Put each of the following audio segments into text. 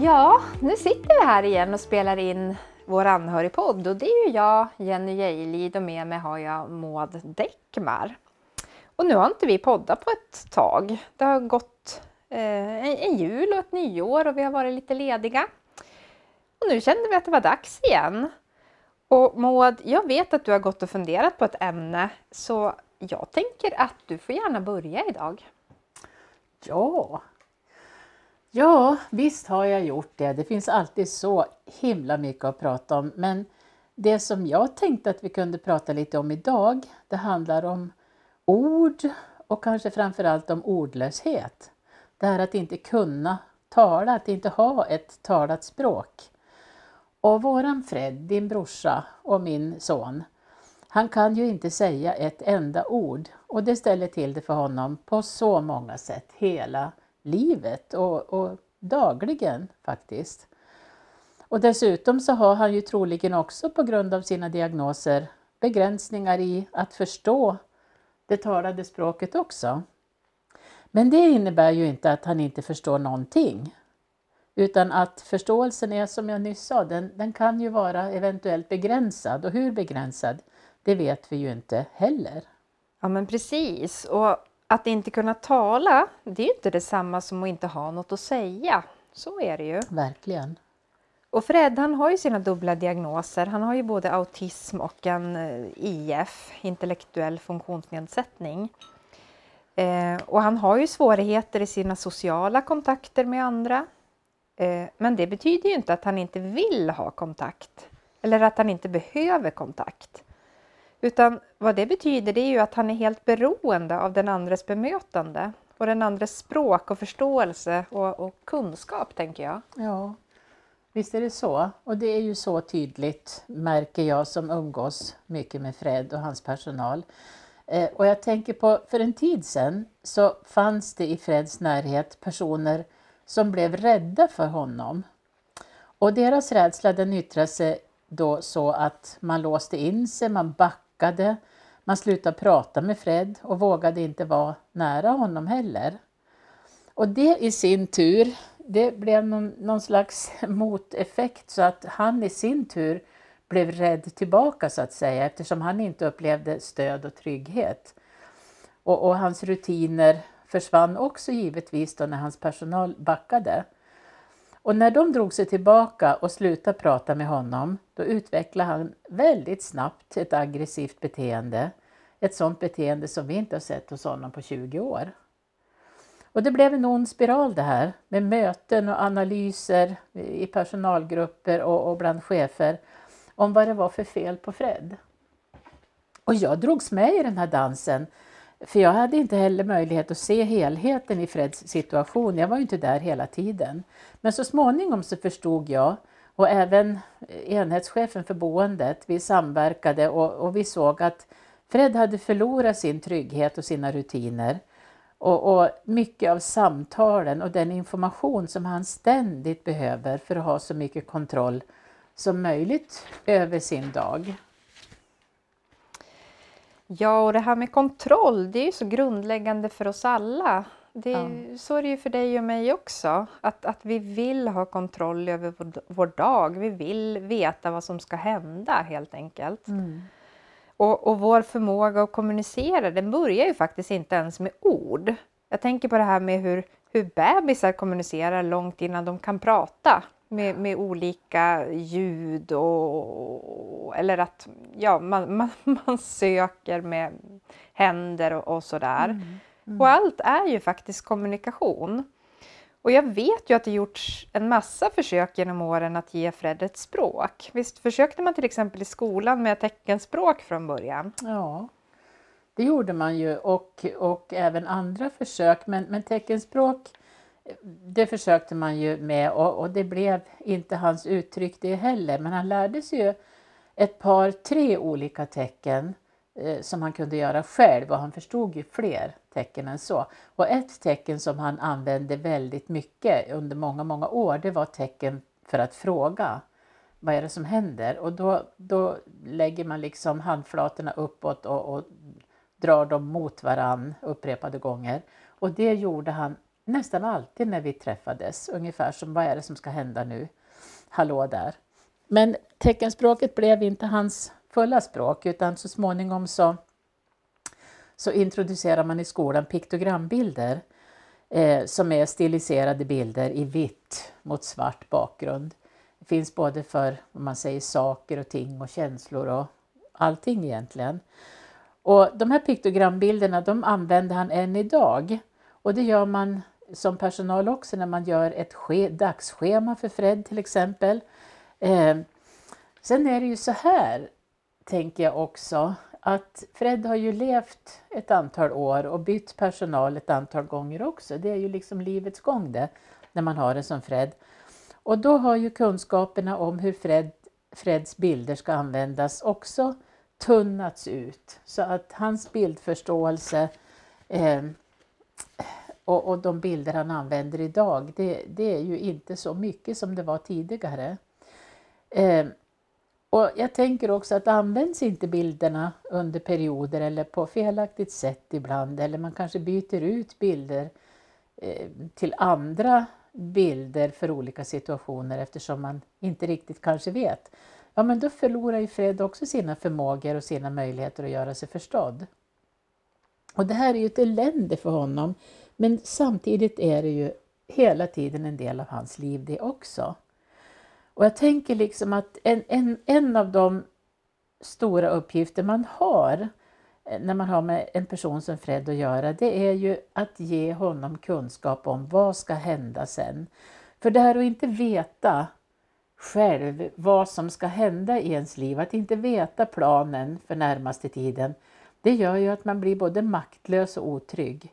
Ja, nu sitter vi här igen och spelar in vår anhörigpodd och det är ju jag, Jenny Gejlid och med mig har jag Maud Däckmar. Och nu har inte vi poddat på ett tag. Det har gått eh, en jul och ett nyår och vi har varit lite lediga. Och nu kände vi att det var dags igen. Och Maud, jag vet att du har gått och funderat på ett ämne så jag tänker att du får gärna börja idag. Ja, Ja, visst har jag gjort det. Det finns alltid så himla mycket att prata om. Men det som jag tänkte att vi kunde prata lite om idag, det handlar om ord och kanske framförallt om ordlöshet. Det här att inte kunna tala, att inte ha ett talat språk. Och våran Fred, din brorsa och min son, han kan ju inte säga ett enda ord och det ställer till det för honom på så många sätt hela livet och, och dagligen faktiskt. Och dessutom så har han ju troligen också på grund av sina diagnoser begränsningar i att förstå det talade språket också. Men det innebär ju inte att han inte förstår någonting. Utan att förståelsen är som jag nyss sa, den, den kan ju vara eventuellt begränsad och hur begränsad, det vet vi ju inte heller. Ja men precis. Och att inte kunna tala, det är ju inte detsamma som att inte ha något att säga. Så är det ju. Verkligen. Och Fred han har ju sina dubbla diagnoser. Han har ju både autism och en eh, IF, intellektuell funktionsnedsättning. Eh, och han har ju svårigheter i sina sociala kontakter med andra. Eh, men det betyder ju inte att han inte vill ha kontakt eller att han inte behöver kontakt. Utan vad det betyder det är ju att han är helt beroende av den andres bemötande och den andres språk och förståelse och, och kunskap, tänker jag. Ja, visst är det så. Och det är ju så tydligt, märker jag som umgås mycket med Fred och hans personal. Eh, och jag tänker på, för en tid sedan så fanns det i Freds närhet personer som blev rädda för honom. Och deras rädsla den yttrade sig då så att man låste in sig, man backade duckade, man slutade prata med Fred och vågade inte vara nära honom heller. Och det i sin tur, det blev någon, någon slags moteffekt så att han i sin tur blev rädd tillbaka så att säga eftersom han inte upplevde stöd och trygghet. Och, och hans rutiner försvann också givetvis då när hans personal backade. Och när de drog sig tillbaka och slutade prata med honom, då utvecklade han väldigt snabbt ett aggressivt beteende. Ett sådant beteende som vi inte har sett hos honom på 20 år. Och det blev en ond spiral det här med möten och analyser i personalgrupper och, och bland chefer om vad det var för fel på Fred. Och jag drogs med i den här dansen för jag hade inte heller möjlighet att se helheten i Freds situation. Jag var ju inte där hela tiden. Men så småningom så förstod jag och även enhetschefen för boendet, vi samverkade och, och vi såg att Fred hade förlorat sin trygghet och sina rutiner. Och, och, mycket av samtalen och den information som han ständigt behöver för att ha så mycket kontroll som möjligt över sin dag. Ja, och det här med kontroll, det är ju så grundläggande för oss alla. Det, ja. Så är det ju för dig och mig också. Att, att vi vill ha kontroll över vår, vår dag. Vi vill veta vad som ska hända helt enkelt. Mm. Och, och vår förmåga att kommunicera, den börjar ju faktiskt inte ens med ord. Jag tänker på det här med hur, hur bebisar kommunicerar långt innan de kan prata med, med olika ljud och, eller att ja, man, man, man söker med händer och, och sådär. Mm. Mm. Och allt är ju faktiskt kommunikation. Och jag vet ju att det gjorts en massa försök genom åren att ge Fred ett språk. Visst försökte man till exempel i skolan med teckenspråk från början? Ja, det gjorde man ju och, och även andra försök. Men, men teckenspråk det försökte man ju med och, och, det blev inte hans uttryck det heller. Men han lärde sig ju ett par, tre olika tecken eh, som han kunde göra själv och han förstod ju fler tecken än så. Och ett tecken som han använde väldigt mycket under många, många år det var tecken för att fråga vad är det som händer? Och då, då lägger man liksom handflatorna uppåt och, och drar dem mot varann upprepade gånger. Och det gjorde han nästan alltid när vi träffades, ungefär som vad är det som ska hända nu? Hallå där! Men teckenspråket blev inte hans fulla språk utan så småningom så, så introducerar man i skolan piktogrambilder eh, som är stiliserade bilder i vitt mot svart bakgrund. Det finns både för om man säger saker och ting och känslor och allting egentligen. Och de här piktogrambilderna de använder han än idag och det gör man som personal också när man gör ett dagsschema för Fred till exempel. Eh, sen är det ju så här, tänker jag också, att Fred har ju levt ett antal år och bytt personal ett antal gånger också. Det är ju liksom livets gång det, när man har det som Fred. Och då har ju kunskaperna om hur Fred, Freds bilder ska användas också tunnats ut så att hans bildförståelse eh, och, och, de bilder han använder idag, det, det, är ju inte så mycket som det var tidigare. Eh, och jag tänker också att används inte bilderna under perioder eller på felaktigt sätt ibland eller man kanske byter ut bilder eh, till andra bilder för olika situationer eftersom man inte riktigt kanske vet. Ja men då förlorar ju Fred också sina förmågor och sina möjligheter att göra sig förstådd. Och det här är ju ett elände för honom men samtidigt är det ju hela tiden en del av hans liv det också. Och jag tänker liksom att en, en, en av de stora uppgifter man har eh, när man har med en person som Fred att göra, det är ju att ge honom kunskap om vad ska hända sen. För det här att inte veta själv vad som ska hända i ens liv, att inte veta planen för närmaste tiden, det gör ju att man blir både maktlös och otrygg.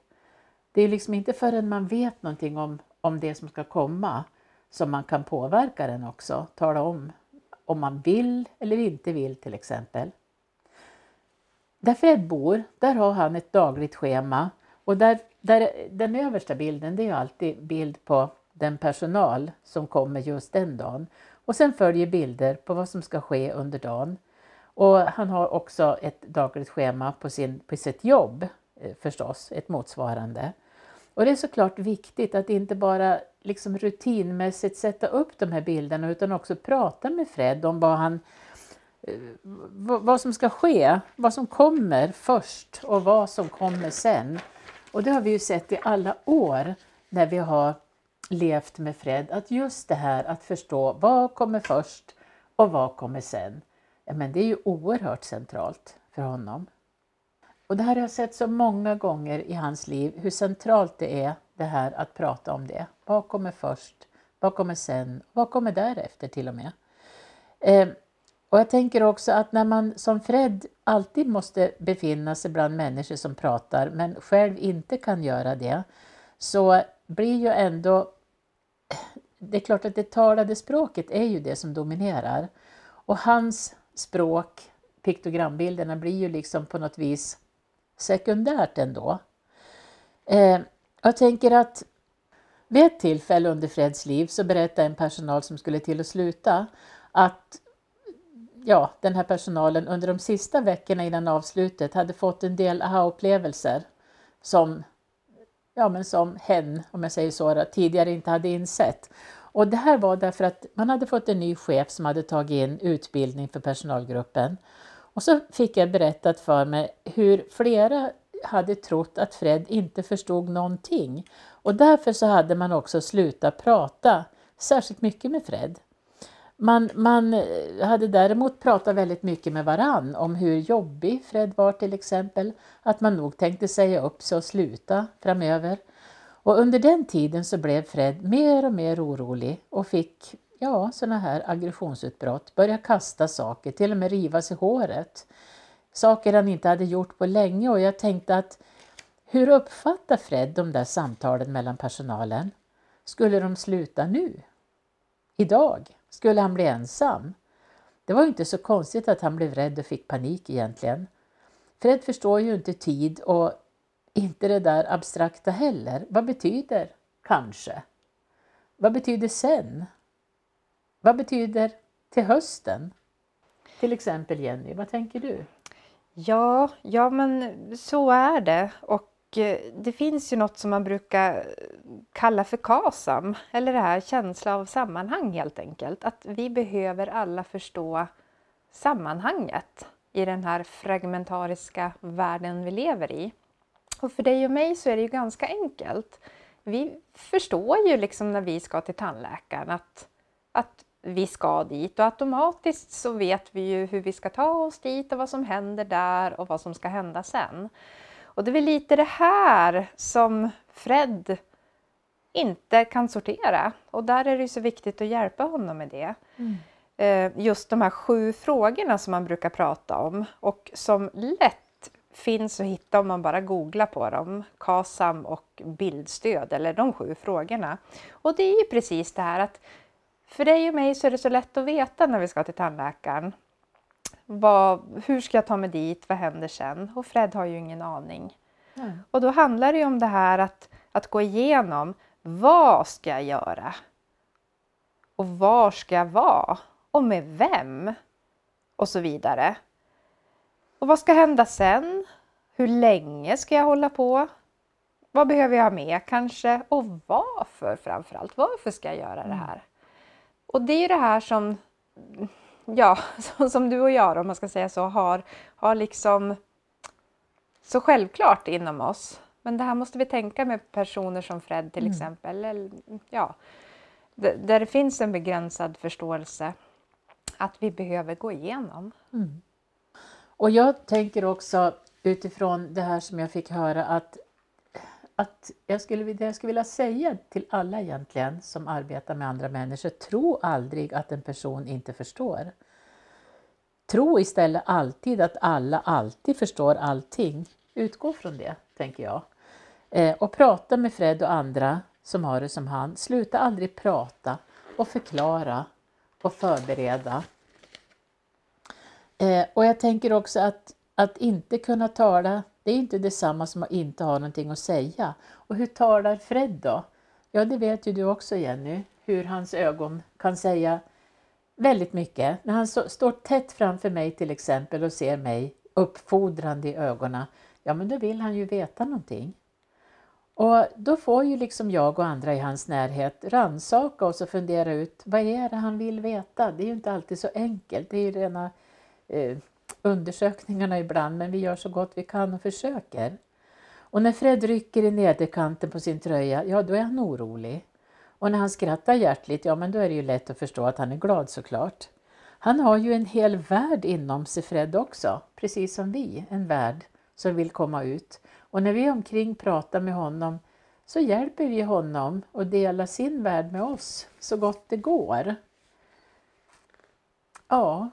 Det är liksom inte förrän man vet någonting om, om det som ska komma som man kan påverka den också, tala om om man vill eller inte vill till exempel. Där Fred bor, där har han ett dagligt schema och där, där, den översta bilden det är alltid bild på den personal som kommer just den dagen. Och sen följer bilder på vad som ska ske under dagen. Och han har också ett dagligt schema på, sin, på sitt jobb eh, förstås, ett motsvarande. Och det är såklart viktigt att inte bara liksom rutinmässigt sätta upp de här bilderna utan också prata med Fred om vad, han, eh, vad som ska ske, vad som kommer först och vad som kommer sen. Och det har vi ju sett i alla år när vi har levt med Fred, att just det här att förstå vad kommer först och vad kommer sen, men det är ju oerhört centralt för honom. Och det här har jag sett så många gånger i hans liv, hur centralt det är det här att prata om det. Vad kommer först? Vad kommer sen? Vad kommer därefter till och med? Eh, och jag tänker också att när man som Fred alltid måste befinna sig bland människor som pratar men själv inte kan göra det så blir ju ändå det är klart att det talade språket är ju det som dominerar. Och hans språk, piktogrambilderna, blir ju liksom på något vis sekundärt ändå. Eh, jag tänker att vid ett tillfälle under Freds liv så berättade en personal som skulle till att sluta att ja, den här personalen under de sista veckorna innan avslutet hade fått en del aha-upplevelser som, ja, men som hen, om jag säger så, tidigare inte hade insett. Och det här var därför att man hade fått en ny chef som hade tagit in utbildning för personalgruppen. Och så fick jag berättat för mig hur flera hade trott att Fred inte förstod någonting och därför så hade man också slutat prata särskilt mycket med Fred. Man, man eh, hade däremot pratat väldigt mycket med varann om hur jobbig Fred var till exempel, att man nog tänkte säga upp sig och sluta framöver. Och under den tiden så blev Fred mer och mer orolig och fick ja, sådana här aggressionsutbrott, börja kasta saker, till och med riva sig håret. Saker han inte hade gjort på länge och jag tänkte att hur uppfattar Fred de där samtalen mellan personalen? Skulle de sluta nu? Idag? Skulle han bli ensam? Det var inte så konstigt att han blev rädd och fick panik egentligen. Fred förstår ju inte tid och inte det där abstrakta heller. Vad betyder kanske? Vad betyder sen? Vad betyder till hösten? Till exempel Jenny, vad tänker du? Ja, ja men så är det. Och eh, det finns ju något som man brukar kalla för KASAM, eller det här känsla av sammanhang helt enkelt. Att vi behöver alla förstå sammanhanget i den här fragmentariska världen vi lever i. Och för dig och mig så är det ju ganska enkelt. Vi förstår ju liksom när vi ska till tandläkaren att, att vi ska dit och automatiskt så vet vi ju hur vi ska ta oss dit och vad som händer där och vad som ska hända sen. Och det är väl lite det här som Fred inte kan sortera och där är det så viktigt att hjälpa honom med det. Mm. Eh, just de här sju frågorna som man brukar prata om och som lätt finns att hitta om man bara googlar på dem. KASAM och bildstöd eller de sju frågorna. Och det är ju precis det här att för dig och mig så är det så lätt att veta när vi ska till tandläkaren. Vad, hur ska jag ta mig dit? Vad händer sen? Och Fred har ju ingen aning. Mm. Och då handlar det om det här att, att gå igenom vad ska jag göra? Och var ska jag vara? Och med vem? Och så vidare. Och vad ska hända sen? Hur länge ska jag hålla på? Vad behöver jag ha med kanske? Och varför framförallt? Varför ska jag göra det mm. här? Och det är ju det här som, ja, som du och jag om man ska säga så, har, har liksom så självklart inom oss. Men det här måste vi tänka med personer som Fred till mm. exempel. Eller, ja, där det finns en begränsad förståelse att vi behöver gå igenom. Mm. Och jag tänker också utifrån det här som jag fick höra att, att jag skulle, det jag skulle vilja säga till alla egentligen som arbetar med andra människor, tro aldrig att en person inte förstår. Tro istället alltid att alla alltid förstår allting. Utgå från det, tänker jag. Eh, och prata med Fred och andra som har det som han. Sluta aldrig prata och förklara och förbereda. Eh, och jag tänker också att, att inte kunna tala, det är inte detsamma som att inte ha någonting att säga. Och hur talar Fred då? Ja, det vet ju du också Jenny, hur hans ögon kan säga väldigt mycket. När han så, står tätt framför mig till exempel och ser mig uppfordrande i ögonen, ja men då vill han ju veta någonting. Och då får ju liksom jag och andra i hans närhet ransaka oss och fundera ut vad är det han vill veta? Det är ju inte alltid så enkelt. Det är ju rena eh, undersökningarna ibland, men vi gör så gott vi kan och försöker. Och när Fred rycker i nederkanten på sin tröja, ja då är han orolig. Och när han skrattar hjärtligt, ja men då är det ju lätt att förstå att han är glad såklart. Han har ju en hel värld inom sig Fred också, precis som vi, en värld som vill komma ut. Och när vi omkring pratar med honom så hjälper vi honom att dela sin värld med oss så gott det går. Ja,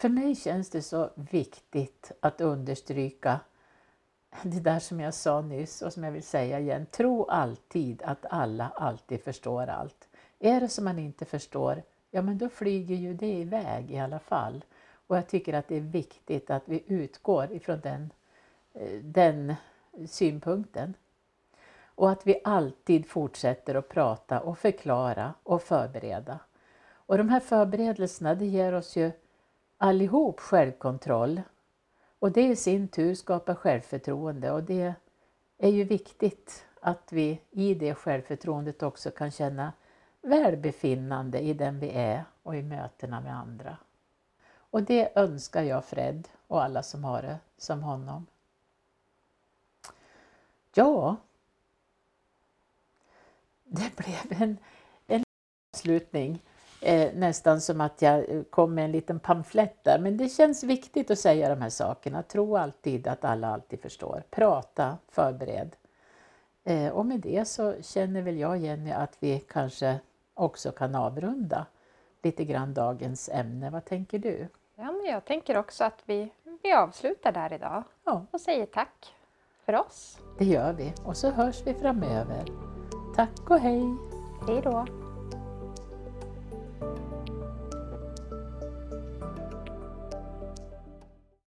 för mig känns det så viktigt att understryka det där som jag sa nyss och som jag vill säga igen. Tro alltid att alla alltid förstår allt. Är det som man inte förstår, ja men då flyger ju det iväg i alla fall. Och jag tycker att det är viktigt att vi utgår ifrån den, eh, den synpunkten. Och att vi alltid fortsätter att prata och förklara och förbereda. Och de här förberedelserna det ger oss ju allihop självkontroll. Och det i sin tur skapar självförtroende och det är ju viktigt att vi i det självförtroendet också kan känna välbefinnande i den vi är och i mötena med andra. Och det önskar jag Fred och alla som har det som honom. Ja, det blev en, en avslutning eh, nästan som att jag eh, kom med en liten pamflett där. Men det känns viktigt att säga de här sakerna. Tro alltid att alla alltid förstår. Prata, förbered. Eh, och med det så känner väl jag Jenny att vi kanske också kan avrunda lite grann dagens ämne. Vad tänker du? Ja, men jag tänker också att vi, vi avslutar där idag ja. och säger tack för oss. Det gör vi och så hörs vi framöver. Tack och hej! Hej då!